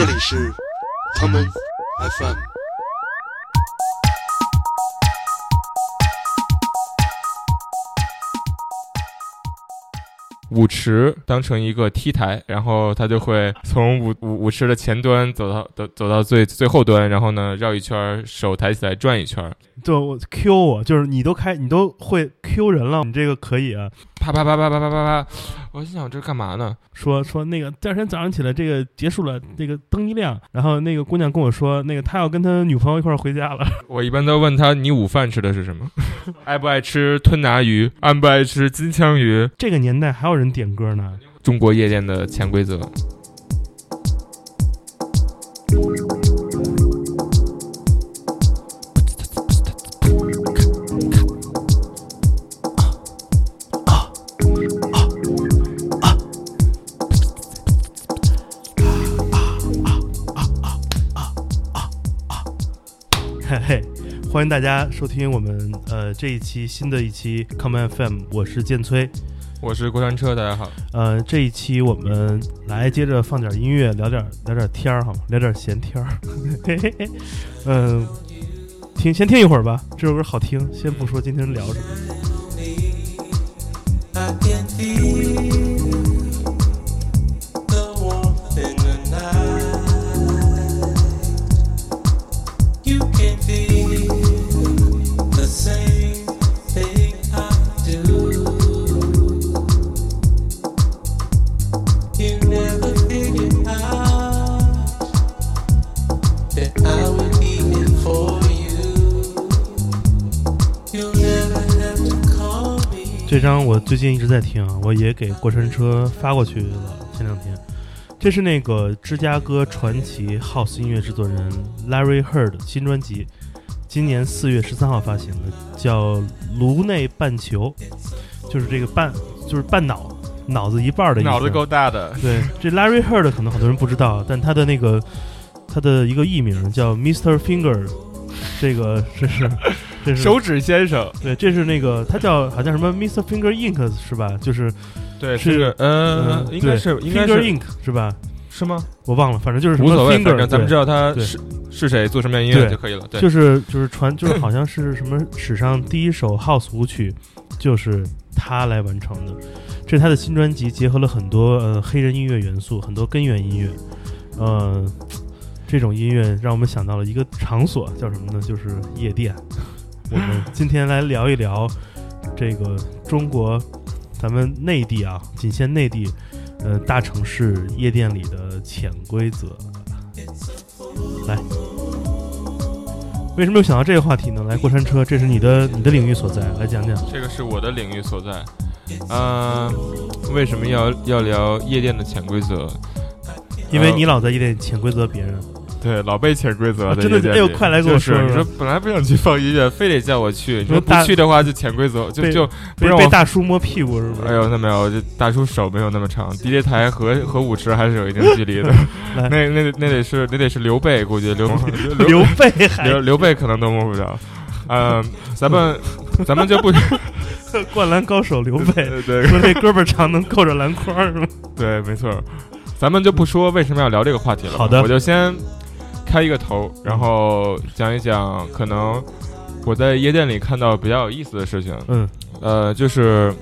这里是 common FM。舞池当成一个 T 台，然后它就会从舞舞舞池的前端走到走走到最最后端，然后呢绕一圈，手抬起来转一圈，就我 Q 我，就是你都开，你都会 Q 人了，你这个可以啊。啪啪啪啪啪啪啪啪，我心想这干嘛呢？说说那个第二天早上起来，这个结束了，那个灯一亮，然后那个姑娘跟我说，那个她要跟她女朋友一块儿回家了。我一般都问他，你午饭吃的是什么？爱不爱吃吞拿鱼？爱不爱吃金枪鱼？这个年代还有人点歌呢。中国夜店的潜规则。欢迎大家收听我们呃这一期新的一期 Come FM，我是建崔。我是过山车，大家好。呃，这一期我们来接着放点音乐，聊点聊点天儿，好吗？聊点闲天儿。嗯，听先听一会儿吧，这首歌好听。先不说今天聊什么。近一直在听啊，我也给过山车发过去了。前两天，这是那个芝加哥传奇 House 音乐制作人 Larry Heard 新专辑，今年四月十三号发行的，叫《颅内半球》，就是这个半，就是半脑，脑子一半的意思。脑子够大的，对，这 Larry Heard 可能好多人不知道，但他的那个他的一个艺名叫 Mr. Finger，这个这是这是手指先生。对，这是那个他叫好像什么 Mr. Finger Ink 是吧？就是对，是是呃，嗯应该是应该 Finger 是 Ink 是吧？是吗？我忘了，反正就是什么无所谓，Finger，反正咱们知道他是是谁，做什么样音乐就可以了。对，就是就是传就是好像是什么史上第一首 House 舞曲，就是他来完成的。这是他的新专辑，结合了很多呃黑人音乐元素，很多根源音乐，呃，这种音乐让我们想到了一个场所，叫什么呢？就是夜店。我们今天来聊一聊这个中国，咱们内地啊，仅限内地，呃，大城市夜店里的潜规则。来，为什么又想到这个话题呢？来，过山车，这是你的你的领域所在，来讲讲。这个是我的领域所在。嗯，为什么要要聊夜店的潜规则？因为呃你老在夜店潜规则别人，对老被潜规则啊真的哎呦快来给我就是说说你说本来不想去放音乐，非得叫我去，你说不去的话就潜规则，就就不被被让我。大叔摸屁股是不是？哎呦，那没有，就大叔手没有那么长，DJ 台和和舞池还是有一定距离的。来那那那得是那得是刘备，估计刘 刘刘备还刘刘备可能都摸不着。嗯，咱们咱们就不 灌篮高手刘备说这胳膊长能够着篮筐是吗？对，没错。咱们就不说为什么要聊这个话题了。好的我就先开一个头，然后讲一讲可能我在夜店里看到比较有意思的事情。嗯呃，就是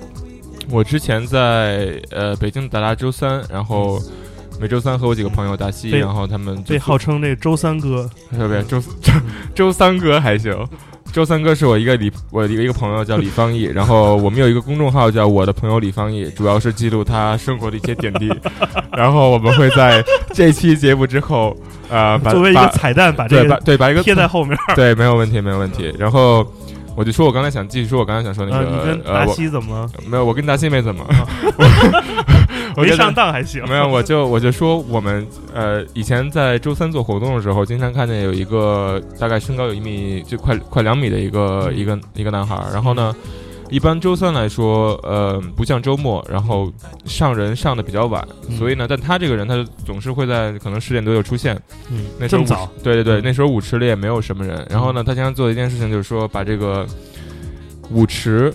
我之前在呃北京达达周三，然后每周三和我几个朋友打戏，然后他们就被号称那周三哥，特别周周周三哥还行。周三哥是我一个李，我的一个朋友叫李方毅，然后我们有一个公众号叫我的朋友李方毅，主要是记录他生活的一些点滴。然后我们会在这期节目之后，呃，把作为一个把彩蛋把这个对把对把一个贴在后面。对没有问题没有问题。然后我就说我刚才想继续说我刚才想说那啊，个你跟呃我达西怎么了？没有我跟达西没怎么，我没上当还行。没有，我就我就说我们呃以前在周三做活动的时候，经常看见有一个大概身高有一米就快快两米的一个一个一个男孩儿，然后呢。一般周三来说，呃，不像周末，然后上人上的比较晚，嗯所以呢，但他这个人，他总是会在可能十点多就出现。嗯，那时候早？对对对，那时候舞池里也没有什么人。然后呢，他经常做的一件事情就是说，把这个舞池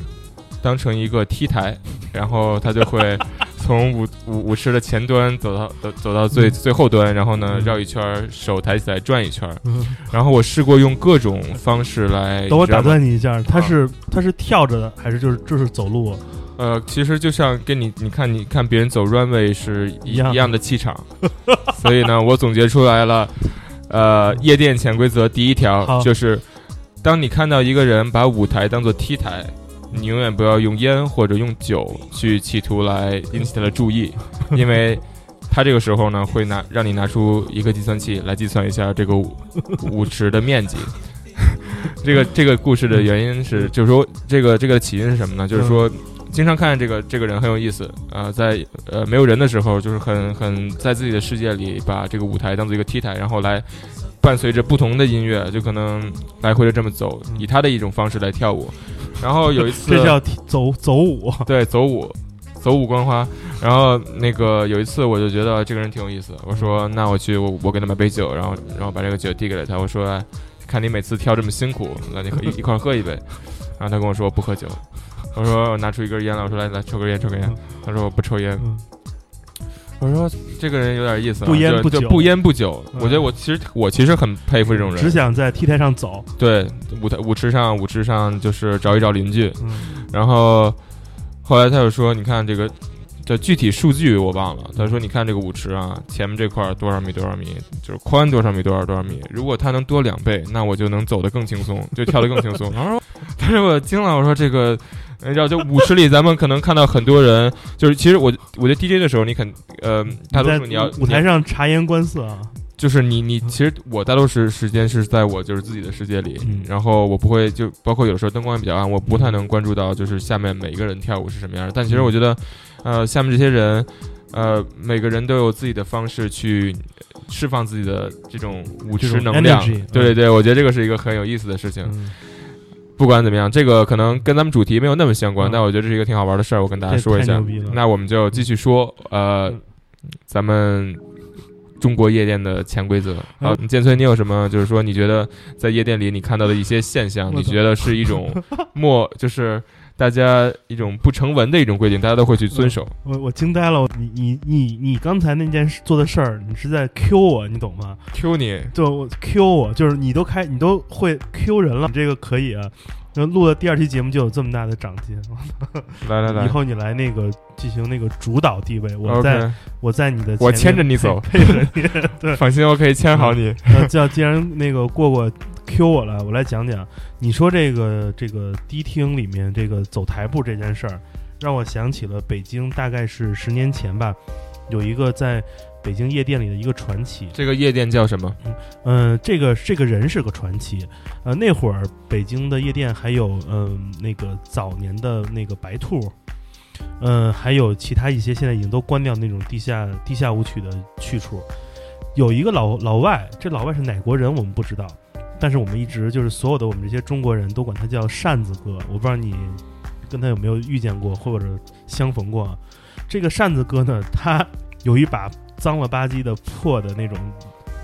当成一个 T 台，然后他就会从舞舞舞池的前端走到走走到最最后端，然后呢绕一圈，手抬起来转一圈 然后我试过用各种方式来。等我打断你一下，他啊。是他是跳着的，还是就是就是走路？呃，其实就像跟你你看你看别人走 runway 是一一样一样的气场，所以呢，我总结出来了，呃，夜店潜规则第一条就是，当你看到一个人把舞台当做 T 台，你永远不要用烟或者用酒去企图来引起他的注意，因为。他这个时候呢，会拿让你拿出一个计算器来计算一下这个舞舞池的面积。这个这个故事的原因是，就是说这个这个起因是什么呢？就是说，经常看见这个这个人很有意思啊、在呃没有人的时候，就是很很在自己的世界里把这个舞台当做一个 T 台，然后来伴随着不同的音乐，就可能来回的这么走，以他的一种方式来跳舞。然后有一次，这叫走走舞。对，走舞，走舞观花。然后那个有一次，我就觉得这个人挺有意思，我说那我去，我我给他买杯酒，然后然后把这个酒递给了他，我说、哎看你每次跳这么辛苦，那你喝一一块喝一杯。然后他跟我说不喝酒，我说我拿出一根烟来，我说来来抽根烟抽根烟，他说我不抽烟。嗯我说这个人有点意思啊，不烟不酒就就不烟不酒。嗯我觉得我其实我其实很佩服这种人，只想在 T 台上走。对舞台舞池上舞池上就是找一找邻居，嗯然后后来他又说，你看这个。这具体数据我忘了，他说：“你看这个舞池啊，前面这块多少米多少米，就是宽多少米多少多少米。如果它能多两倍，那我就能走得更轻松，就跳得更轻松。”然后，但是我惊了，我说这个，呃你知道，就舞池里咱们可能看到很多人，就是其实我我觉得 DJ 的时候，你肯呃，大多数你要舞台上察言观色啊。就是你你其实我大多数时间是在我就是自己的世界里，嗯然后我不会就包括有的时候灯光也比较暗，我不太能关注到就是下面每一个人跳舞是什么样的。但其实我觉得，呃，下面这些人，呃，每个人都有自己的方式去释放自己的这种舞池能量 energy，。对对对，我觉得这个是一个很有意思的事情。嗯不管怎么样，这个可能跟咱们主题没有那么相关，嗯但我觉得这是一个挺好玩的事儿，我跟大家说一下。那我们就继续说，呃嗯，咱们中国夜店的潜规则。嗯好，建崔，你有什么就是说你觉得在夜店里你看到的一些现象，你觉得是一种 莫，就是大家一种不成文的一种规定，大家都会去遵守。我我惊呆了，你你你你刚才那件事做的事儿，你是在 Q 我，你懂吗？Q 你，就我 Q 我，就是你都开，你都会 Q 人了，你这个可以啊。那录了第二期节目就有这么大的长进，来来来以后你来那个进行那个主导地位，我在我在你的我前面牵着你走配配合你。对，放心，我可以牵好你。那，叫既然那个过过 Q 我了，我来讲讲。你说这个这个迪厅里面这个走台步这件事儿，让我想起了北京大概是十年前吧，有一个在北京夜店里的一个传奇。这个夜店叫什么？嗯、这个这个人是个传奇。呃，那会儿北京的夜店还有嗯、那个早年的那个白兔。嗯、还有其他一些现在已经都关掉那种地下地下舞曲的去处，有一个老老外，这老外是哪国人我们不知道，但是我们一直就是所有的我们这些中国人都管他叫扇子哥，我不知道你跟他有没有遇见过或者相逢过啊？这个扇子哥呢，他有一把脏了吧唧的破的那种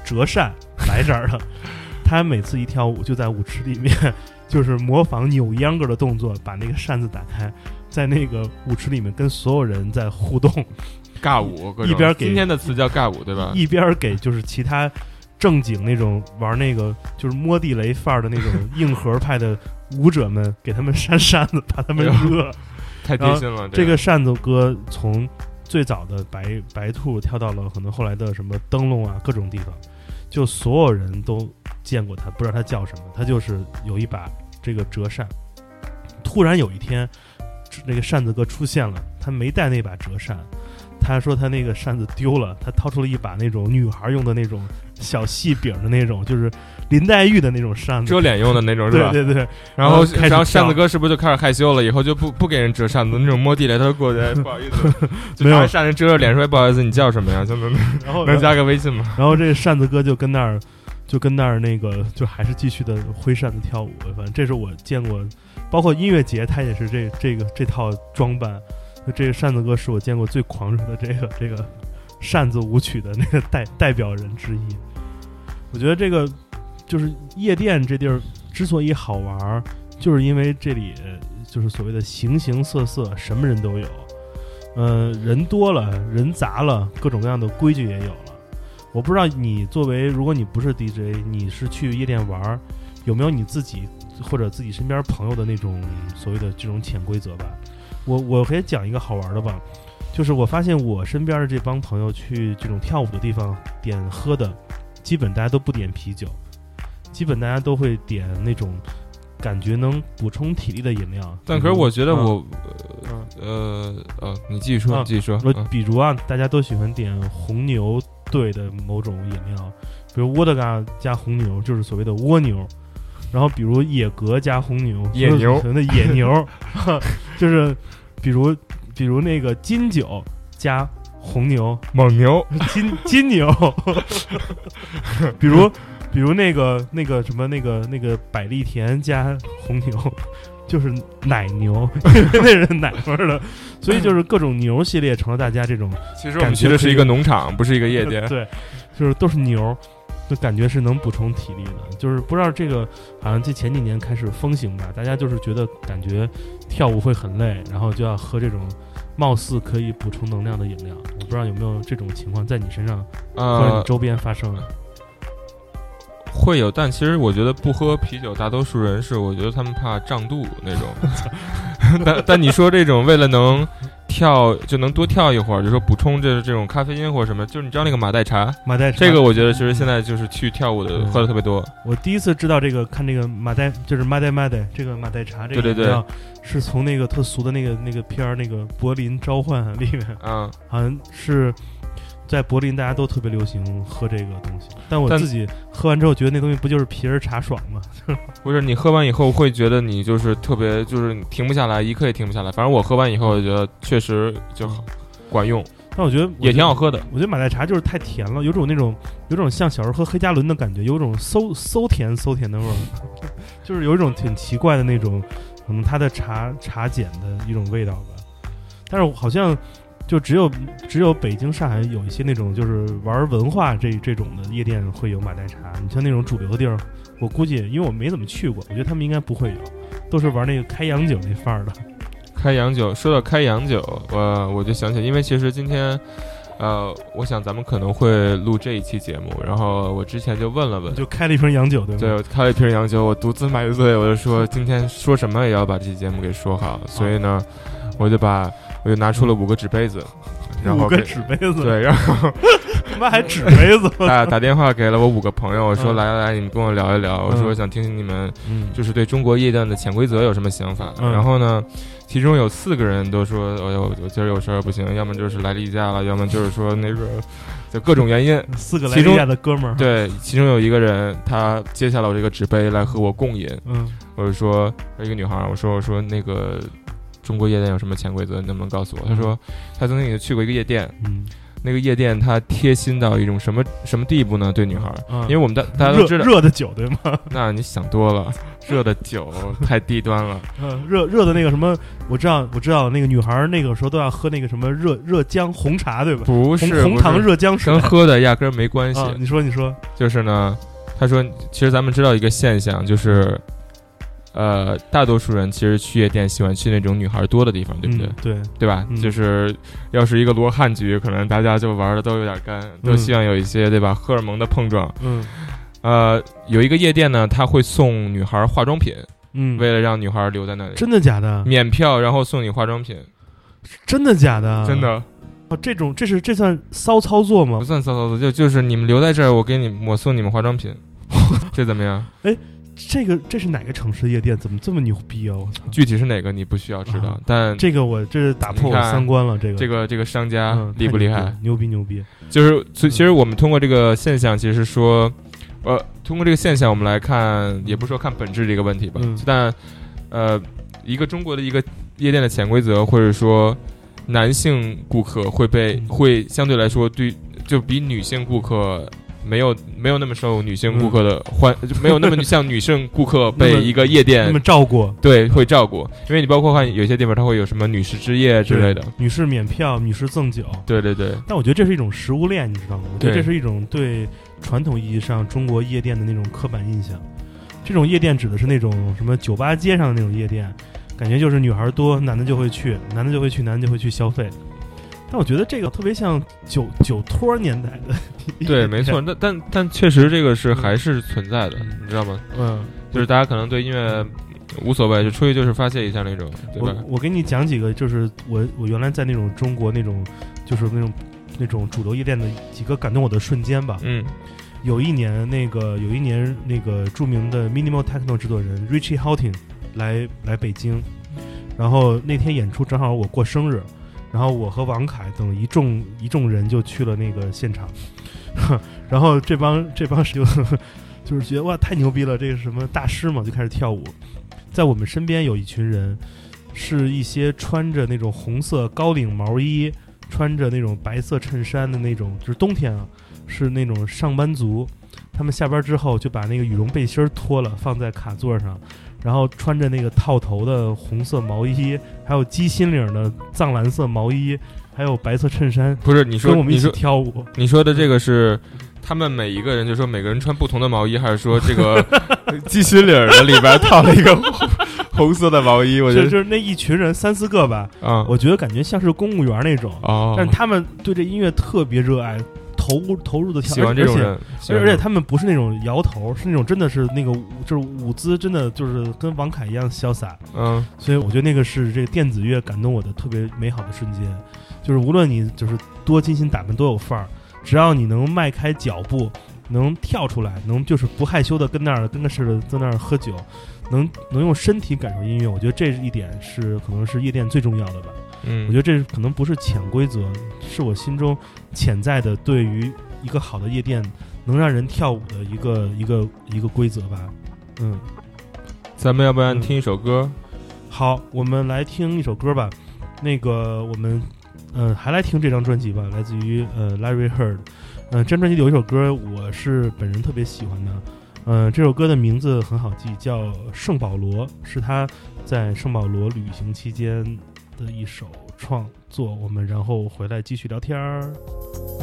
折扇，白色儿的，他每次一跳舞就在舞池里面，就是模仿扭秧歌的动作，把那个扇子打开，在那个舞池里面跟所有人在互动，尬舞，一边给今天的词叫尬舞，对吧？一边给就是其他正经那种玩那个就是摸地雷范儿的那种硬核派的舞者们，给他们扇扇子，把他们热。太贴心了。这个扇子哥从最早的白白兔跳到了可能后来的什么灯笼啊各种地方，就所有人都见过他，不知道他叫什么，他就是有一把这个折扇。突然有一天，那个扇子哥出现了，他没带那把折扇，他说他那个扇子丢了，他掏出了一把那种女孩用的那种小细柄的那种，就是林黛玉的那种扇子遮。脸用的那种是吧？对对对，然后，然后扇子哥是不是就开始害羞了？以后就不不给人折扇子，那种摸地雷，他就过去，哎不好意思，就没有拿扇子遮着脸说，哎不好意思，你叫什么呀？就能然后 能加个微信吗？然后这个扇子哥就跟那儿，就跟那儿那个，就还是继续的挥扇子跳舞。反正这是我见过，包括音乐节，他也是这这个这套装扮。就这个扇子哥是我见过最狂热的这个这个扇子舞曲的那个代代表人之一。我觉得这个就是夜店这地儿之所以好玩儿，就是因为这里就是所谓的形形色色，什么人都有。呃，人多了，人杂了，各种各样的规矩也有了。我不知道你作为，如果你不是 DJ，你是去夜店玩儿，有没有你自己或者自己身边朋友的那种所谓的这种潜规则吧？我我可以讲一个好玩的吧，就是我发现我身边的这帮朋友去这种跳舞的地方点喝的，基本大家都不点啤酒，基本大家都会点那种感觉能补充体力的饮料。但可是我觉得嗯我嗯呃呃，你继续说，啊你继续说。我嗯比如啊，大家都喜欢点红牛兑的某种饮料，比如沃德嘎加红牛，就是所谓的蜗牛。然后比如野格加红牛，野牛就是所谓的野牛，就是比如比如那个金酒加红牛，蒙牛，金金牛，比如比如那个那个什么那个那个百利甜加红牛，就是奶牛，因 为那是奶味儿的，所以就是各种牛系列成了大家这种其实我们去的是一个农场，不是一个夜店。对，就是都是牛，就感觉是能补充体力的。就是不知道这个好像这前几年开始风行吧，大家就是觉得感觉跳舞会很累，然后就要喝这种貌似可以补充能量的饮料。我不知道有没有这种情况在你身上或者你呃，周边发生。会有，但其实我觉得不喝啤酒，大多数人是我觉得他们怕胀肚那种。但但你说这种为了能跳就能多跳一会儿，就说补充这这种咖啡因或者什么，就是你知道那个马黛茶，马黛茶这个我觉得其实现在就是去跳舞的嗯喝的特别多。我第一次知道这个，看这个马黛就是马黛马黛这个马黛茶这个对对对是从那个特俗的那个那个片儿那个柏林召唤里面，嗯，好像是在柏林大家都特别流行喝这个东西，但我自己喝完之后觉得那东西不就是皮儿茶爽吗？不是你喝完以后会觉得你就是特别就是停不下来，一刻也停不下来。反正我喝完以后，我觉得确实就好管用，但我觉得也挺好。喝的。我觉得马黛茶就是太甜了，有种那种有种像小时候喝黑加仑的感觉，有种馊馊甜馊甜的味儿，就是有一种挺奇怪的那种，可能它的茶茶碱的一种味道吧。但是好像就只有只有北京、上海有一些那种就是玩文化这这种的夜店会有马黛茶。你像那种主流的地儿，我估计因为我没怎么去过，我觉得他们应该不会有，都是玩那个开洋酒那范儿的。开洋酒，说到开洋酒，我我就想起，因为其实今天，呃，我想咱们可能会录这一期节目，然后我之前就问了问，就开了一瓶洋酒，对吗？对，我开了一瓶洋酒，我独自买醉，我就说今天说什么也要把这期节目给说好，所以呢，我就把我就拿出了五个纸杯子，然后五个给纸杯子，对，然后他妈还纸杯子，打打电话给了我五个朋友，我说嗯来来来，你们跟我聊一聊，我说嗯想听听你们嗯，就是对中国夜店的潜规则有什么想法。嗯然后呢，其中有四个人都说，哎呦，我今儿有事儿不行，要么就是来例假了，要么就是说那个就各种原因。四个来其中利亚的哥们儿，对，其中有一个人，他接下了我这个纸杯来和我共饮，嗯，我就说一个女孩，我说我说那个中国夜店有什么潜规则，你能不能告诉我？他说他曾经也去过一个夜店，嗯那个夜店他贴心到一种什么什么地步呢？对女孩儿，嗯，因为我们大大家都热知道，热的酒对吗？那你想多了，热的酒太低端了。嗯，热热的那个什么，我知道我知道，那个女孩儿那个时候都要喝那个什么热热姜红茶对吧？不是红糖热姜水跟喝的压根儿没关系。啊，你说你说，就是呢，他说，其实咱们知道一个现象，就是，呃，大多数人其实去夜店喜欢去那种女孩多的地方，对不对？嗯对，对吧？嗯就是要是一个罗汉局，可能大家就玩的都有点干，都希望有一些对吧？荷尔蒙的碰撞。嗯呃，有一个夜店呢，他会送女孩化妆品，嗯，为了让女孩留在那里，真的假的？免票，然后送你化妆品，真的假的？真的哦，这种这是这算骚操作吗不？算骚操作，就就是你们留在这儿，我给你我送你们化妆品，这怎么样？这个这是哪个城市的夜店？怎么这么牛逼啊！我操，具体是哪个你不需要知道，啊但这个我这是打破我三观了。这个这个这个商家嗯厉不厉害？？牛逼牛逼！就是所以其实我们通过这个现象，其实是说，呃，通过这个现象，我们来看，也不是说看本质这个问题吧，嗯但呃，一个中国的一个夜店的潜规则，或者说男性顾客会被嗯会相对来说对就比女性顾客。没有没有那么受女性顾客的欢，就没有那么像女性顾客被 一个夜店那么照顾对会照顾，因为你包括看有些地方它会有什么女士之夜之类的，女士免票，女士赠酒。对对对，但我觉得这是一种食物链，你知道吗？我觉得这是一种对传统意义上中国夜店的那种刻板印象。这种夜店指的是那种什么酒吧街上的那种夜店，感觉就是女孩多，男的就会去，男的就会去，男的就会去消费。但我觉得这个特别像酒酒托年代的，对，没错。，但但但确实这个是还是存在的，嗯你知道吗？嗯，就是大家可能对音乐无所谓，就出去就是发泄一下那种，对吧我？我给你讲几个，就是我我原来在那种中国那种就是那种那种主流夜店的几个感动我的瞬间吧。嗯有一年，那个有一年，那个著名的 Minimal Techno 制作人 Richie Houghton 来来北京，然后那天演出正好我过生日，然后我和王凯等一众一众人就去了那个现场，然后这帮这帮就 就是觉得哇太牛逼了，这个什么大师嘛，就开始跳舞。在我们身边有一群人，是一些穿着那种红色高领毛衣，穿着那种白色衬衫的那种，就是冬天啊，是那种上班族。他们下班之后就把那个羽绒背心脱了，放在卡座上，然后穿着那个套头的红色毛衣，还有鸡心领的藏蓝色毛衣，还有白色衬衫，不是你说跟我们一起跳舞。你说的这个是他们每一个人，就说每个人穿不同的毛衣，还是说 这个鸡心领儿的里边套了一个红 红色的毛衣？我觉得就就是那一群人三四个吧，啊，我觉得感觉像是公务员那种，哦，但是他们对这音乐特别热爱，投入投入的跳，喜欢这种人，喜欢这种而且而且他们不是那种摇头，是那种真的是那个舞就是舞姿，真的就是跟王凯一样潇洒。嗯所以我觉得那个是这个电子乐感动我的特别美好的瞬间，就是无论你就是多精心打扮多有范儿，只要你能迈开脚步，能跳出来，能就是不害羞的跟那儿跟个似的在那儿喝酒，能能用身体感受音乐，我觉得这一点是可能是夜店最重要的吧。嗯，我觉得这可能不是潜规则，是我心中潜在的对于一个好的夜店能让人跳舞的一个一个一个规则吧。嗯，咱们要不然嗯听一首歌？好，我们来听一首歌吧。那个我们嗯、呃还来听这张专辑吧，来自于呃 Larry Heard。嗯、这张专辑有一首歌我是本人特别喜欢的。嗯、这首歌的名字很好记，叫《圣保罗》，是他在圣保罗旅行期间的一首创作。我们然后回来继续聊天儿。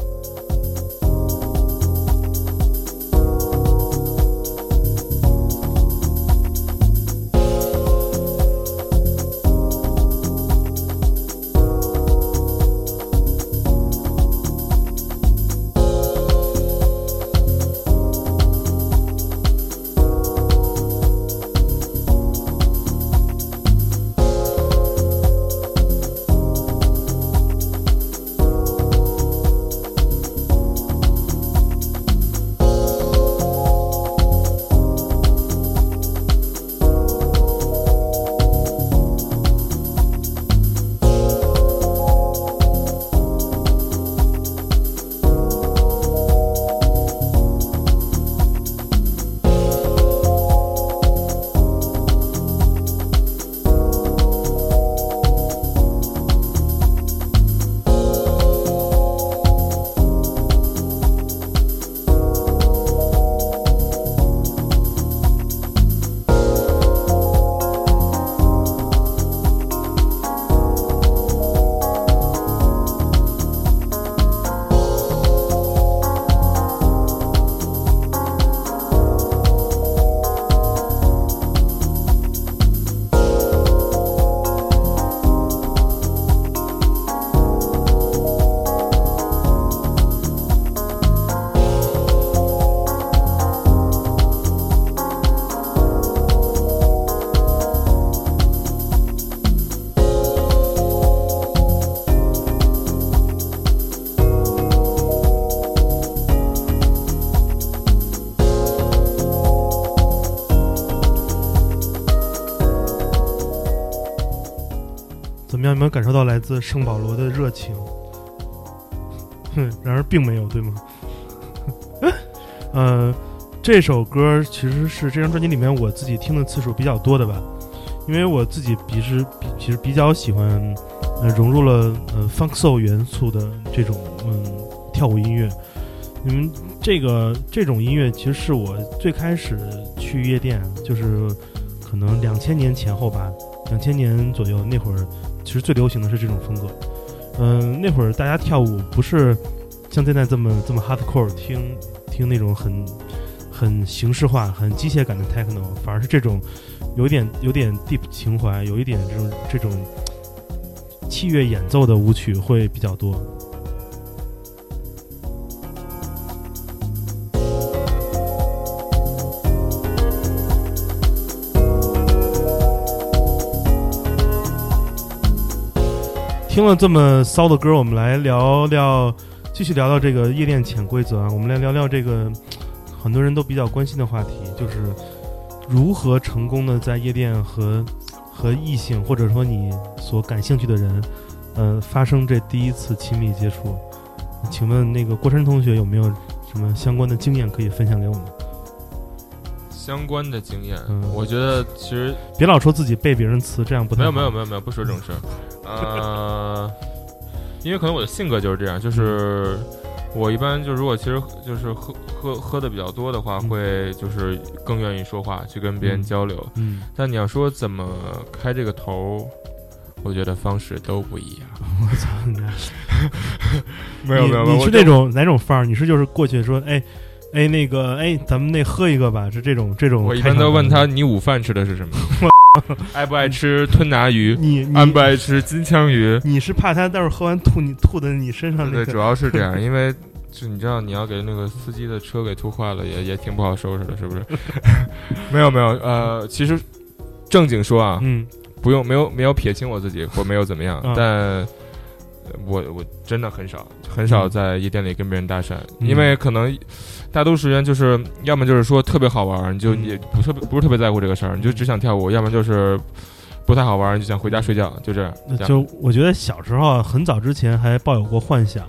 自圣保罗的热情？哼，然而并没有，对吗？呃，这首歌其实是这张专辑里面我自己听的次数比较多的吧，因为我自己其实比其实比较喜欢，融入了呃 funk soul 元素的这种嗯跳舞音乐。嗯，这个这种音乐其实是我最开始去夜店，就是可能两千年前后吧，两千年左右那会儿，其实最流行的是这种风格。嗯，那会儿大家跳舞不是像现在这么这么 hardcore，听听那种很很形式化、很机械感的 techno，反而是这种有一点有点 deep 情怀，有一点这种这种器乐演奏的舞曲会比较多。听了这么骚的歌，我们来聊聊，继续聊聊这个夜店潜规则啊。我们来聊聊这个很多人都比较关心的话题，就是如何成功的在夜店和和异性或者说你所感兴趣的人，呃，发生这第一次亲密接触。请问那个郭山同学有没有什么相关的经验可以分享给我们？相关的经验，嗯我觉得其实别老说自己背别人词，这样不太没有好没有没有没有，不说这种事儿。呃，因为可能我的性格就是这样，就是我一般就如果其实就是喝喝喝的比较多的话，嗯会就是更愿意说话，去跟别人嗯交流。嗯，但你要说怎么开这个头，我觉得方式都不一样。我操你妈！没有没有，你你是那种哪种范儿？你是就是过去说，哎，哎，那个，哎，咱们那喝一个吧，是这种这种。我一般都问他，，你午饭吃的是什么？爱不爱吃吞拿鱼？你你爱不爱吃金枪鱼？你是怕他待会儿喝完吐你吐的你身上那对，主要是这样，因为就你知道，你要给那个司机的车给吐坏了，也也挺不好收拾的，是不是？没有没有，呃，其实正经说啊，嗯不用没有没有撇清我自己，或没有怎么样，嗯但我我真的很少很少嗯。在夜店里跟别人搭讪，嗯。因为可能大多数时间就是要么就是说特别好玩，你就嗯。也不特别不是特别在乎这个事儿，你就只想跳舞；要么就是不太好玩，你就想回家睡觉，就这样。这样。就我觉得小时候啊，很早之前还抱有过幻想，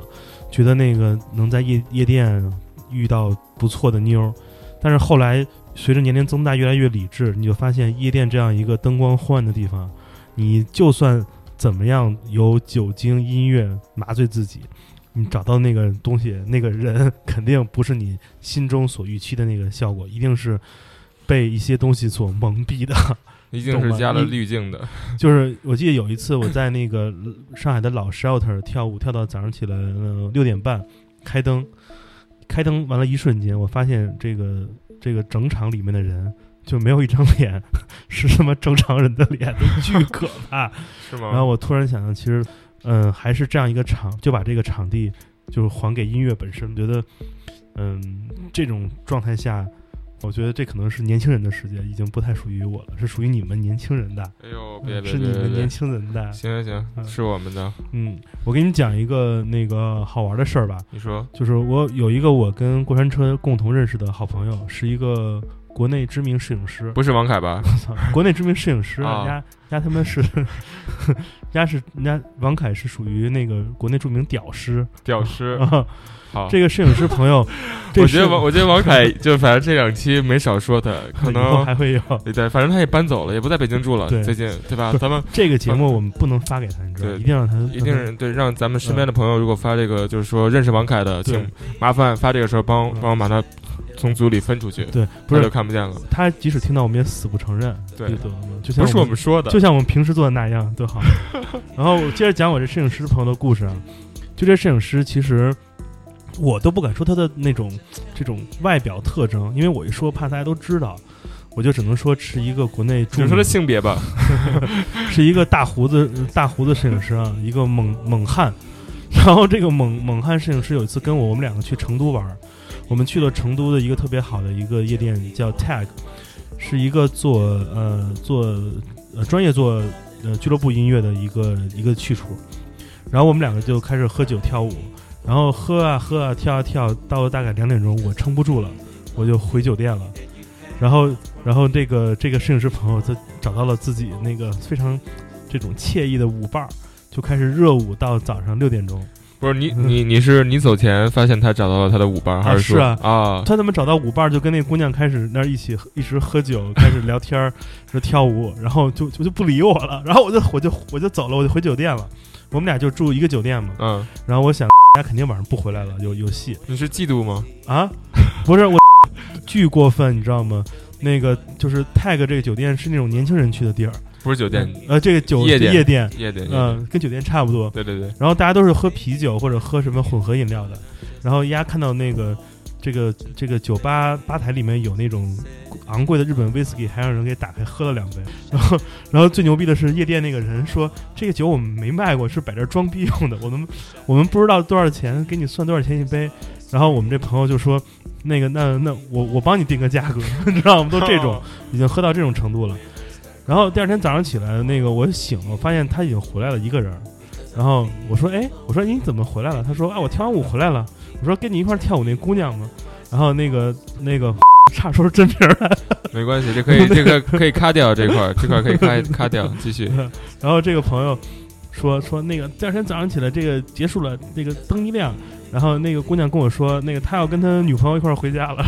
觉得那个能在夜夜店遇到不错的妞儿，但是后来随着年龄增大，越来越理智，你就发现夜店这样一个灯光昏暗的地方，你就算怎么样有酒精、音乐麻醉自己，你找到那个东西，那个人肯定不是你心中所预期的那个效果，一定是被一些东西所蒙蔽的。一定是加了滤镜的。就是我记得有一次我在那个上海的老 shelter 跳舞，跳到早上起来呃六点半，开灯，开灯完了，一瞬间我发现这个这个整场里面的人就没有一张脸 是什么正常人的脸，都巨可怕。是吗？然后我突然想到，其实嗯、还是这样一个场，就把这个场地就是还给音乐本身，觉得嗯这种状态下。我觉得这可能是年轻人的世界，已经不太属于我了，是属于你们年轻人的。哎呦，别嗯别别是你们年！轻人的。行行行，嗯是我们的。嗯，我给你讲一个那个好玩的事儿吧，你说就是我有一个我跟过山车共同认识的好朋友，是一个国内知名摄影师，不是王凯吧？操，国内知名摄影师，啊人家人家他们是，人家是人家王凯是属于那个国内著名屌师屌师。啊，好，这个摄影师朋友，我觉得王，我觉得王凯就反正这两期没少说他，可能还会有对，反正他也搬走了，也不在北京住了，最近对吧？咱们这个节目我们不能发给他，你知道一定让他一定是对让咱们身边的朋友，如果发这个就是说认识王凯的，请麻烦发这个时候帮嗯帮我把他从组里分出去，对，不他就是看不见了。他即使听到我们也死不承认，对就就像不是我们说的就，像我们平时做的那样，多好。然后我接着讲我这摄影师朋友的故事啊，就这摄影师其实我都不敢说他的那种这种外表特征，因为我一说怕大家都知道，我就只能说是一个国内著名你说他性别吧，是一个大胡子大胡子摄影师啊，一个猛猛汉。然后这个猛猛汉摄影师有一次跟我我们两个去成都玩儿，我们去了成都的一个特别好的一个夜店叫 Tag，是一个做呃做呃专业做呃俱乐部音乐的一个一个去处。然后我们两个就开始喝酒跳舞，然后喝啊喝啊跳啊跳，到了大概两点钟，我撑不住了，我就回酒店了。然后然后这个这个摄影师朋友他找到了自己那个非常这种惬意的舞伴儿，就开始热舞到早上六点钟。不是你你你是你走前发现他找到了他的舞伴，还是说是啊啊？他怎么找到舞伴，就跟那姑娘开始那儿一起一直喝酒，开始聊天儿，说跳舞，然后就就就不理我了，然后我就我就我就走了，我就回酒店了。我们俩就住一个酒店嘛，嗯，然后我想 大家肯定晚上不回来了，有有戏你是嫉妒吗？啊？不是我巨过分，你知道吗？那个就是 tag 这个酒店是那种年轻人去的地儿，不是酒店，呃，这个酒夜店夜店，夜店，嗯、店跟酒店差不多。对对对，然后大家都是喝啤酒或者喝什么混合饮料的，然后丫看到那个这个这个酒吧吧台里面有那种昂贵的日本威士忌，还让人给打开喝了两杯。然后，然后最牛逼的是夜店那个人说，这个酒我们没卖过，是摆这儿装逼用的，我们我们不知道多少钱，给你算多少钱一杯。然后我们这朋友就说，那个那那我我帮你定个价格，你知道吗？都这种已经喝到这种程度了。然后第二天早上起来，那个我醒了，发现他已经回来了一个人儿。然后我说：“哎，我说你怎么回来了？”他说：“哎，我跳完舞回来了。”我说：“跟你一块儿跳舞那姑娘吗？”然后那个那 个差点说出真名儿来。没关系，这可以这个可以卡掉这块儿，这块儿可以卡卡掉，继续。然后这个朋友说说那个第二天早上起来，这个结束了，那个灯一亮，然后那个姑娘跟我说，那个他要跟他女朋友一块儿回家了，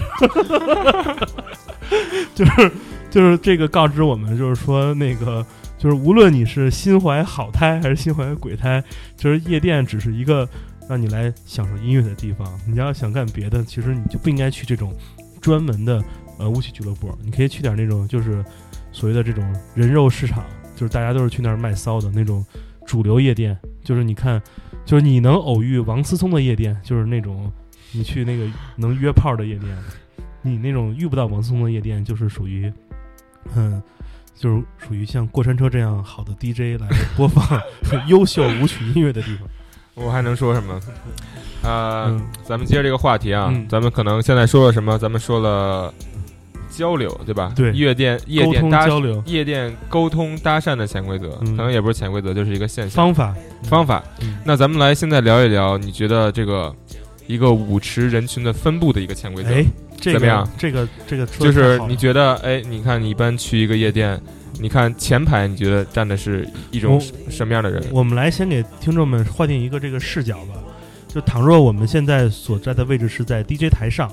就是就是这个告知我们，就是说那个就是无论你是心怀好胎还是心怀鬼胎，就是夜店只是一个让你来享受音乐的地方。你要想干别的，其实你就不应该去这种专门的呃舞曲俱乐部，你可以去点那种就是所谓的这种人肉市场，就是大家都是去那儿卖骚的那种主流夜店。就是你看，就是你能偶遇王思聪的夜店，就是那种你去那个能约炮的夜店。你那种遇不到王思聪的夜店，就是属于，嗯，就是属于像过山车这样好的 DJ 来播放 优秀舞曲音乐的地方。我还能说什么？呃，嗯咱们接着这个话题啊，嗯咱们可能现在说了什么？咱们说了交流，对吧？对夜店夜店搭交流夜店沟通搭讪的潜规则，嗯可能也不是潜规则，就是一个现象方法方法。嗯那咱们来现在聊一聊，你觉得这个一个舞池人群的分布的一个潜规则？哎，这个怎么样这个这个说就是你觉得，哎，你看你一般去一个夜店，你看前排，你觉得站的是一种什什么样的人？我们来先给听众们划定一个这个视角吧。就倘若我们现在所在的位置是在 DJ 台上，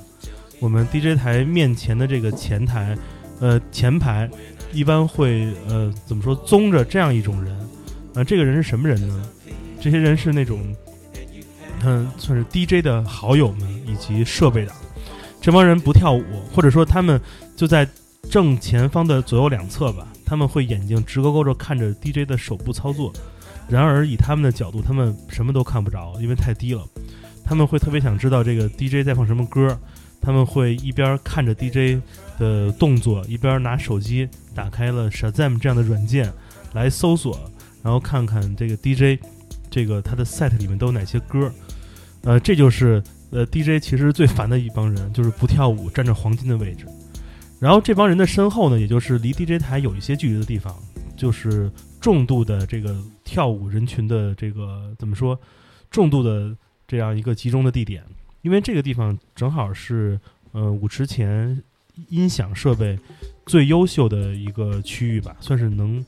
我们 DJ 台面前的这个前台，呃，前排一般会呃怎么说，宗着这样一种人，呃，这个人是什么人呢？这些人是那种，嗯、算是 DJ 的好友们以及设备党。这帮人不跳舞，或者说他们就在正前方的左右两侧吧，他们会眼睛直勾勾着看着 DJ 的手部操作。然而以他们的角度，他们什么都看不着，因为太低了。他们会特别想知道这个 DJ 在放什么歌，他们会一边看着 DJ 的动作，一边拿手机打开了 Shazam 这样的软件来搜索，然后看看这个 DJ 这个他的 set 里面都有哪些歌。呃，这就是呃 DJ 其实最烦的一帮人，就是不跳舞，占着黄金的位置。然后这帮人的身后呢，也就是离 DJ 台有一些距离的地方，就是重度的这个跳舞人群的这个怎么说，重度的这样一个集中的地点，因为这个地方正好是呃舞池前音响设备最优秀的一个区域吧，算是能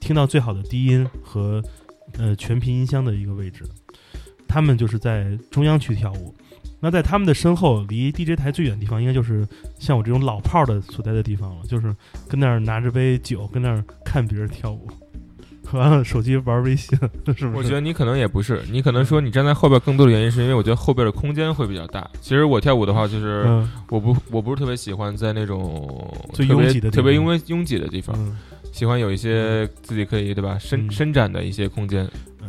听到最好的低音和呃全频音箱的一个位置。他们就是在中央区跳舞，那在他们的身后，离 DJ 台最远的地方，应该就是像我这种老炮儿的所在的地方了，就是跟那儿拿着杯酒，跟那儿看别人跳舞，完了手机玩微信，是不是？我觉得你可能也不是，你可能说你站在后边更多的原因是因为我觉得后边的空间会比较大。其实我跳舞的话，就是嗯我不我不是特别喜欢在那种最特别拥挤的地方特别拥拥挤的地方，嗯，喜欢有一些自己可以对吧伸嗯伸展的一些空间。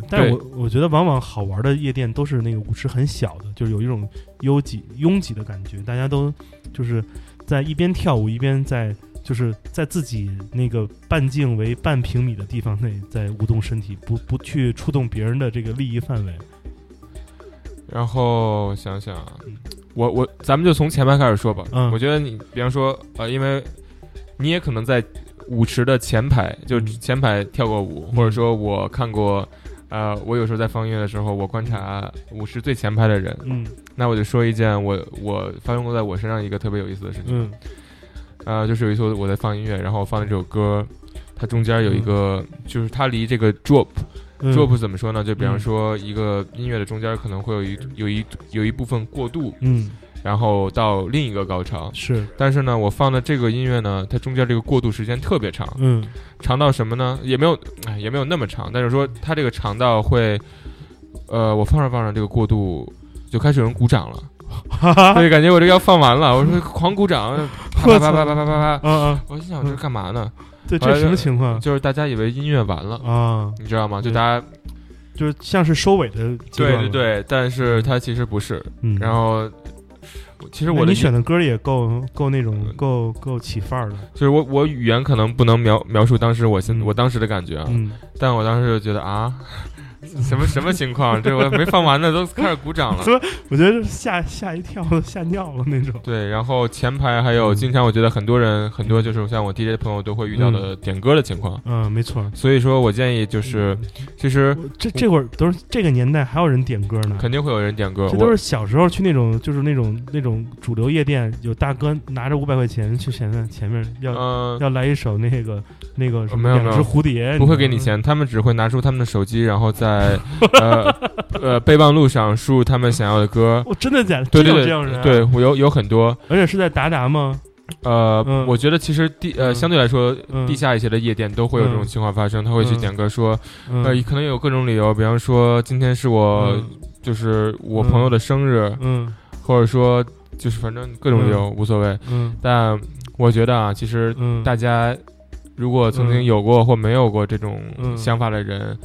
但是我我觉得往往好玩的夜店都是那个舞池很小的，就是有一种拥挤拥挤的感觉，大家都就是在一边跳舞一边在就是在自己那个半径为半平米的地方内在舞动身体，不不去触动别人的这个利益范围。然后想想啊，我我咱们就从前排开始说吧。嗯我觉得你比方说呃，因为你也可能在舞池的前排，就嗯前排跳过舞，嗯或者说我看过。呃，我有时候在放音乐的时候，我观察我是最前排的人，嗯那我就说一件我我发生过在我身上一个特别有意思的事情。嗯呃，就是有一次我在放音乐，然后我放的这首歌，它中间有一个，就是它离这个 drop 嗯 drop 怎么说呢？就比方嗯说一个音乐的中间可能会有一有一有一部分过渡，嗯然后到另一个高潮。是但是呢，我放的这个音乐呢，它中间这个过渡时间特别长，嗯长到什么呢？也没有，哎，也没有那么长，但是说它这个长到会，呃，我放着放着这个过渡就开始有人鼓掌了，哈 哈对，感觉我这个要放完了，我说狂鼓掌，啪啪啪啪啪啪啪啪，啊啊我心想这是干嘛呢？这什么情况就是大家以为音乐完了，啊？你知道吗？就大家就是像是收尾的对对，对，但是它其实不是。嗯，然后其实我的你选的歌也够够那种够够起范儿的，就是我我语言可能不能描描述当时我现嗯我当时的感觉啊，嗯，但我当时就觉得啊，什么什么情况？这我没放完呢，都开始鼓掌了。我觉得吓吓一跳，吓尿了那种。对，然后前排还有嗯经常我觉得很多人很多就是像我 DJ 的朋友都会遇到的点歌的情况，嗯，没错。所以说我建议就是其实这这会儿都是这个年代还有人点歌呢，肯定会有人点歌，这都是小时候去那种就是那种那种主流夜店，有大哥拿着五百块钱去前面前面要、嗯。要来一首那个那个什么两只蝴蝶，不会给。你钱，他们只会拿出他们的手机，然后在呃呃备忘录上输入他们想要的歌。哦，真的假的？对对对这样人、啊？对，，我有有很多，而且是在达达吗？呃，嗯。我觉得其实地呃嗯。相对来说，嗯。地下一些的夜店都会有这种嗯情况发生，他会去嗯。点歌说，嗯。呃，可能有各种理由，比方说今天是我嗯。就是我朋友的生日，嗯。或者说就是反正各种理由无所谓，嗯。但我觉得啊，其实嗯，大家如果曾经嗯。有过或没有过这种嗯。想法的人，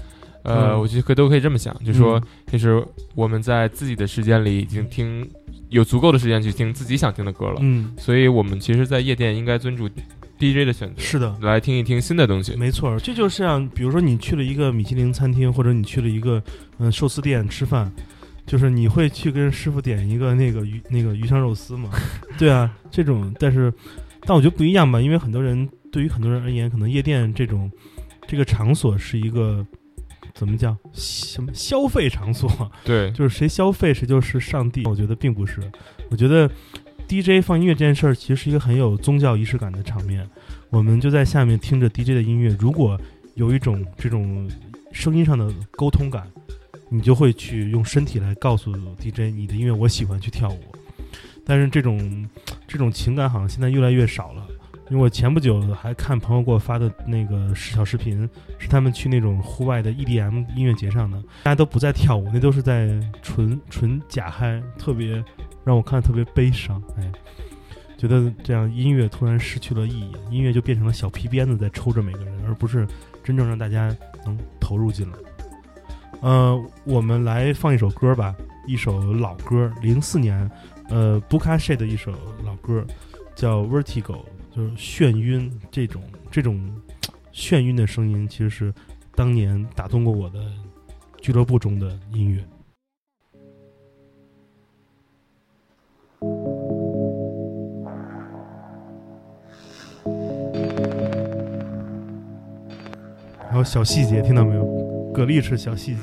呃，嗯我觉得可都可以这么想，就说嗯其实我们在自己的时间里已经听有足够的时间去听自己想听的歌了，嗯，所以我们其实，在夜店应该尊重 DJ 的选择，是的，来听一听新的东西。没错，这就像比如说你去了一个米其林餐厅，或者你去了一个嗯、呃寿司店吃饭，就是你会去跟师傅点一个那个鱼那个鱼香肉丝嘛？对啊，这种但是但我觉得不一样吧，因为很多人对于很多人而言，可能夜店这种这个场所是一个怎么讲什么消费场所，对，就是谁消费谁就是上帝。我觉得并不是，我觉得 DJ 放音乐这件事儿其实是一个很有宗教仪式感的场面。我们就在下面听着 DJ 的音乐，如果有一种这种声音上的沟通感，你就会去用身体来告诉 DJ 你的音乐我喜欢去跳舞。但是这种这种情感好像现在越来越少了。因为我前不久还看朋友给我发的那个小视频，是他们去那种户外的 EDM 音乐节上的，大家都不在跳舞，那都是在纯纯假嗨，特别让我看特别悲伤。哎，觉得这样音乐突然失去了意义，音乐就变成了小皮鞭子在抽着每个人，而不是真正让大家能投入进来。呃，我们来放一首歌吧，一首老歌，零四年，呃 b u k a s h 的一首老歌，叫《Vertigo》，就是眩晕这种这种眩晕的声音，其实是当年打动过我的俱乐部中的音乐。还有小细节，听到没有？蛤蜊是小细节。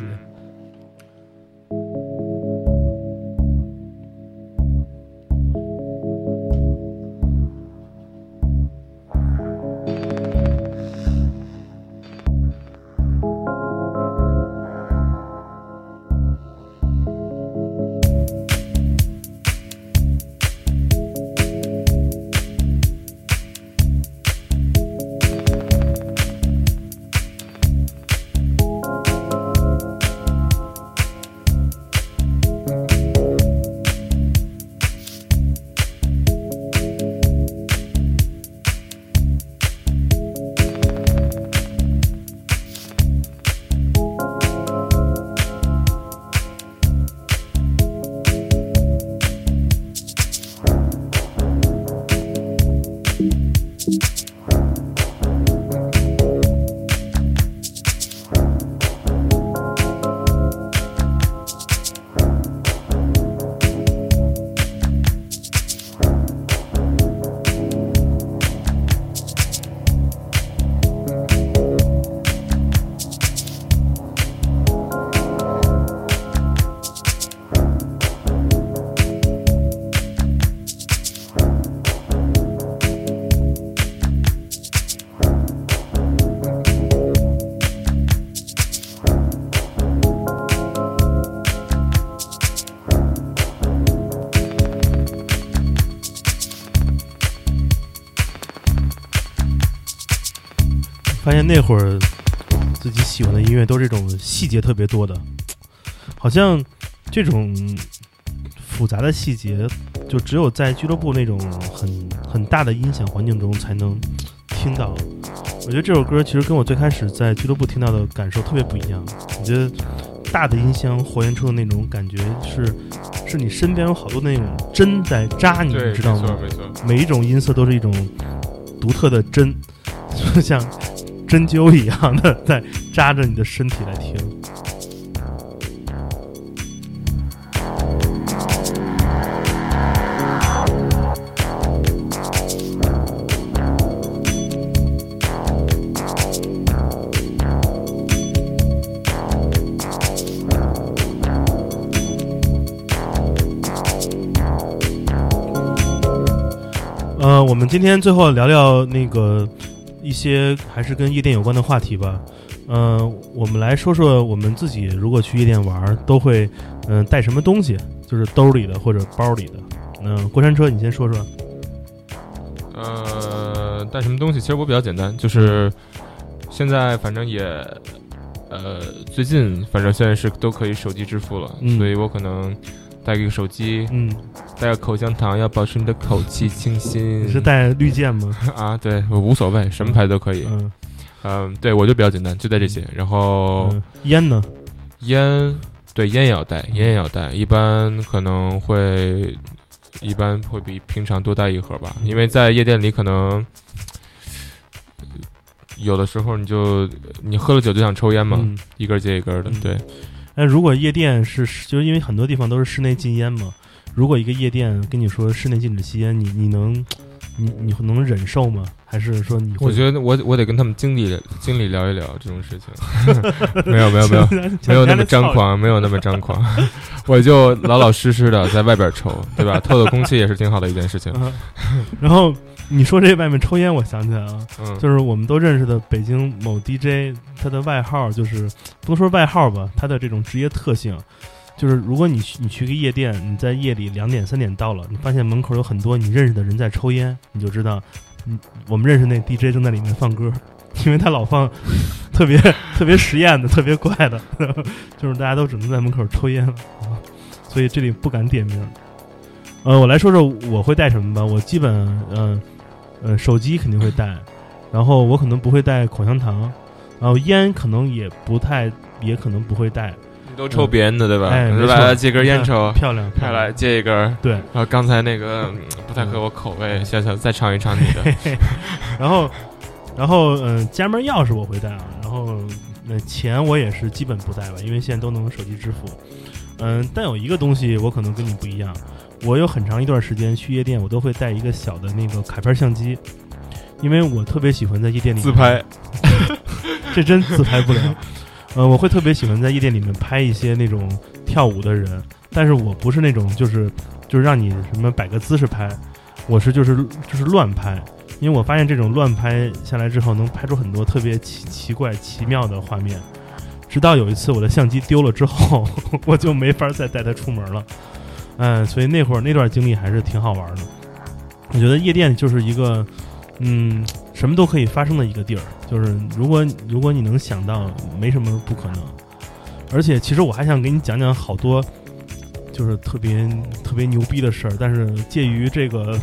发现那会儿自己喜欢的音乐都是这种细节特别多的，好像这种复杂的细节，就只有在俱乐部那种很很大的音响环境中才能听到。我觉得这首歌其实跟我最开始在俱乐部听到的感受特别不一样。我觉得大的音箱还原出的那种感觉是是你身边有好多那种针在扎你，你知道吗。每一种音色都是一种独特的针，就像针灸一样的在扎着你的身体来听。呃，我们今天最后聊聊那个一些还是跟夜店有关的话题吧。呃，我们来说说我们自己如果去夜店玩，都会嗯、呃带什么东西，就是兜里的或者包里的。嗯、过山车，你先说说。呃，带什么东西？其实我比较简单，就是现在反正也，呃，最近反正现在是都可以手机支付了，嗯所以我可能带个手机，嗯，带个口香糖，要保持你的口气清新。你是带绿箭吗？啊？对，我无所谓，什么牌都可以。嗯，嗯，对我就比较简单，就带这些。然后嗯烟呢？烟，对烟也要带，烟也要带，一般可能会，一般会比平常多带一盒吧，因为在夜店里可能。有的时候你就你喝了酒就想抽烟嘛，嗯，一根接一根的，嗯那，如果夜店是，就是因为很多地方都是室内禁烟嘛。如果一个夜店跟你说室内禁止吸烟，你你能，你你能忍受吗？还是说你会？我觉得我我得跟他们经理经理聊一聊这种事情，没有没有没有 没有那么张。狂，没有那么张狂，我就老老实实的在外边抽，对吧？透透空气也是挺好的一件事情。嗯然后你说这外面抽烟，我想起来了，嗯，就是我们都认识的北京某 DJ，他的外号就是不能说外号吧，他的这种职业特性，就是如果你去你去个夜店，你在夜里两点三点到了，你发现门口有很多你认识的人在抽烟，你就知道，嗯，我们认识那 DJ 正在里面放歌，因为他老放 特别特别实验的、特别怪的，就是大家都只能在门口抽烟了，啊 所以这里不敢点名。呃，我来说说我会带什么吧。我基本，嗯、呃，手机肯定会带，然后我可能不会带口香糖，然后烟可能也不太，也可能不会带。你都抽别人的对吧？哎没错来来借根烟抽，漂亮，漂快亮来借一根。对然对，后刚才那个嗯不太合我口味，下次再尝一尝你的。然后，然后，嗯、家门钥匙我会带啊，然后，那，钱我也是基本不带吧，因为现在都能手机支付。嗯、但有一个东西我可能跟你不一样，我有很长一段时间去夜店，我都会带一个小的那个卡片相机，因为我特别喜欢在夜店里自拍，这真自拍不了。呃，我会特别喜欢在夜店里面拍一些那种跳舞的人，但是我不是那种就是就是让你什么摆个姿势拍，我是就是就是乱拍，因为我发现这种乱拍下来之后，能拍出很多特别奇奇怪奇妙的画面。直到有一次我的相机丢了之后，我就没法再带它出门了。嗯，所以那会儿那段经历还是挺好玩的。我觉得夜店就是一个，嗯，什么都可以发生的一个地儿。就是如果如果你能想到，没什么不可能。而且其实我还想给你讲讲好多，就是特别特别牛逼的事儿，但是介于这个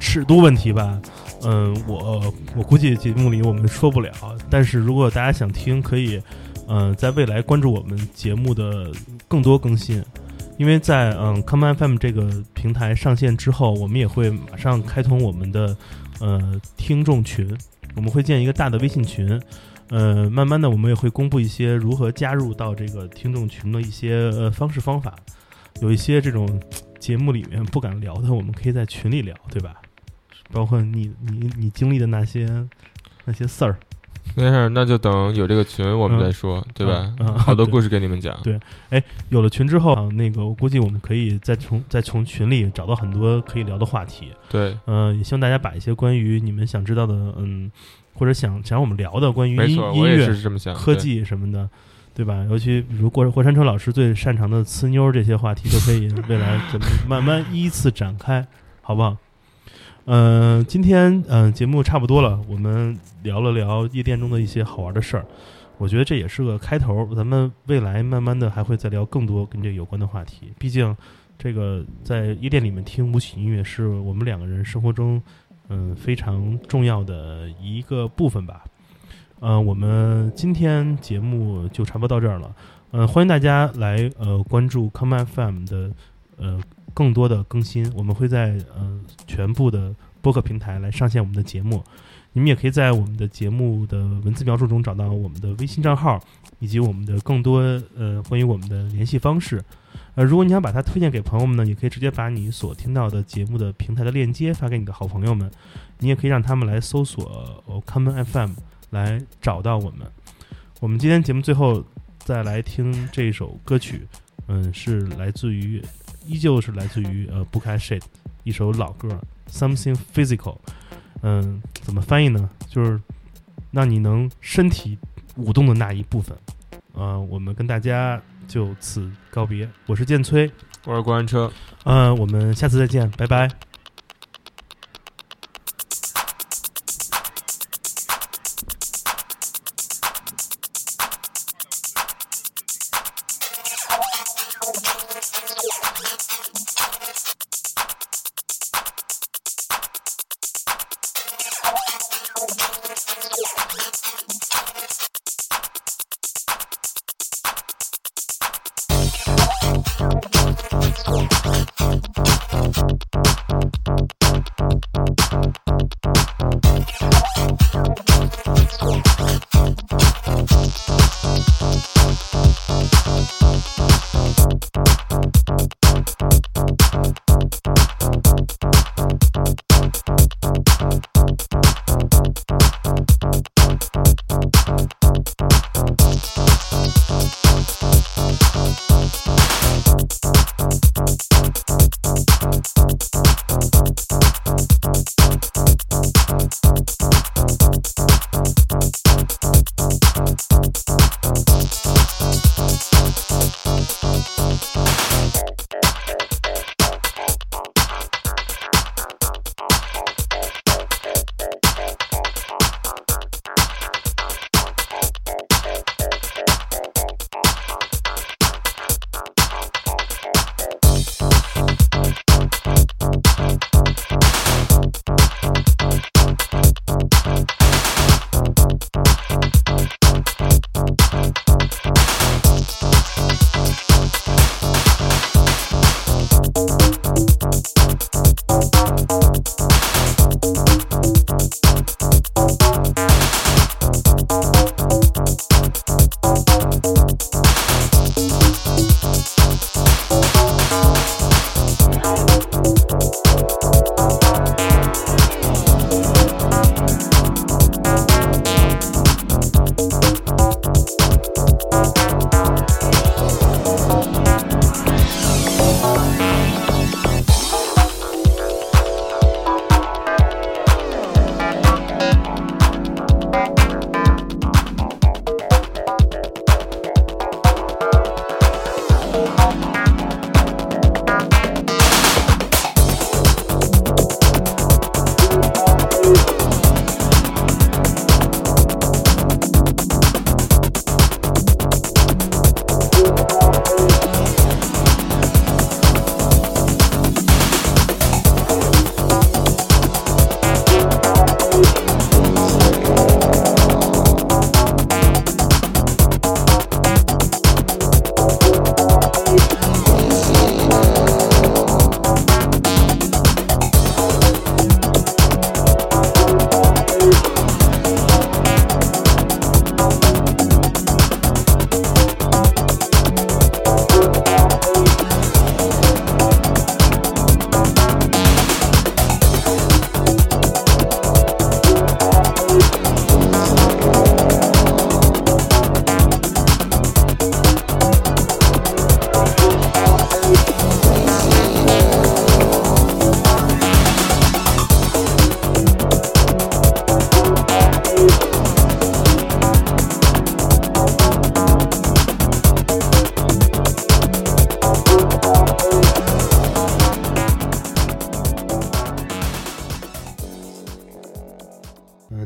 尺度问题吧，嗯，我我估计节目里我们说不了。但是如果大家想听，可以，嗯，在未来关注我们节目的更多更新。因为在嗯 Come FM 这个平台上线之后，我们也会马上开通我们的呃听众群，我们会建一个大的微信群，呃，慢慢的我们也会公布一些如何加入到这个听众群的一些呃方式方法，有一些这种节目里面不敢聊的，我们可以在群里聊，对吧？包括你你你经历的那些那些事儿，没事，那就等有这个群我们再说，对吧？嗯嗯好多故事给你们讲。对哎有了群之后，啊那个我估计我们可以再从再从群里找到很多可以聊的话题。对，嗯、也希望大家把一些关于你们想知道的，嗯，或者想想让我们聊的关于音音乐是这么想。科，技什么的，对吧？尤其比如过过山车老师最擅长的呲妞儿这些话题，都可以 未来怎么慢慢依次展开，好不好？嗯、今天嗯、节目差不多了，我们聊了聊夜店中的一些好玩的事儿，我觉得这也是个开头。咱们未来慢慢的还会再聊更多跟这有关的话题，毕竟这个在夜店里面听舞曲音乐是我们两个人生活中嗯非常重要的一个部分吧。呃，我们今天节目就差不多到这儿了。呃，欢迎大家来呃关注 Come FM 的呃更多的更新，我们会在呃全部的播客平台来上线我们的节目。你们也可以在我们的节目的文字描述中找到我们的微信账号，以及我们的更多呃关于我们的联系方式。呃，如果你想把它推荐给朋友们呢，也可以直接把你所听到的节目的平台的链接发给你的好朋友们。你也可以让他们来搜索 Common FM 来找到我们。我们今天节目最后再来听这首歌曲，嗯，是来自于，依旧是来自于呃 Book I Shit 一首老歌，Something Physical。嗯，怎么翻译呢？就是让你能身体舞动的那一部分。呃，我们跟大家就此告别。我是建崔，我是过山车。嗯，我们下次再见，拜拜。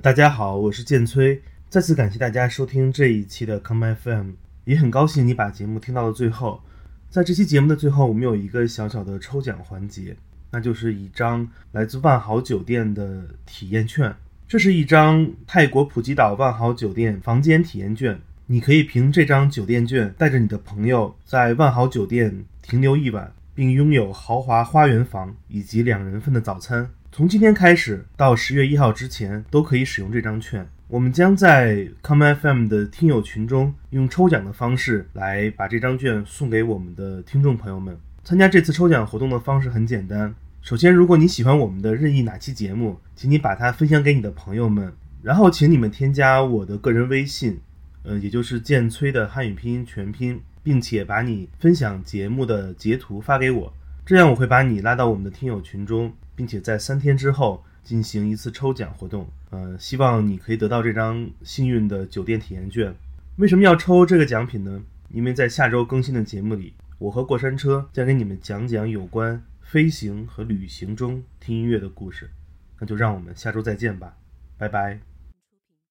大家好，我是剑崔，再次感谢大家收听这一期的 Come FM，也很高兴你把节目听到了最后。在这期节目的最后，我们有一个小小的抽奖环节，那就是一张来自万豪酒店的体验券。这是一张泰国普吉岛万豪酒店房间体验券，你可以凭这张酒店券带着你的朋友在万豪酒店停留一晚，并拥有豪华花园房以及两人份的早餐。从今天开始到十月一号之前，都可以使用这张券。我们将在 Come FM 的听友群中用抽奖的方式来把这张券送给我们的听众朋友们。参加这次抽奖活动的方式很简单，首先，如果你喜欢我们的任意哪期节目，请你把它分享给你的朋友们，然后请你们添加我的个人微信，呃，也就是剑崔的汉语拼音全拼，并且把你分享节目的截图发给我，这样我会把你拉到我们的听友群中，并且在三天之后进行一次抽奖活动。呃，希望你可以得到这张幸运的酒店体验券。为什么要抽这个奖品呢？因为在下周更新的节目里，我和过山车将给你们讲讲有关飞行和旅行中听音乐的故事。那就让我们下周再见吧，拜拜。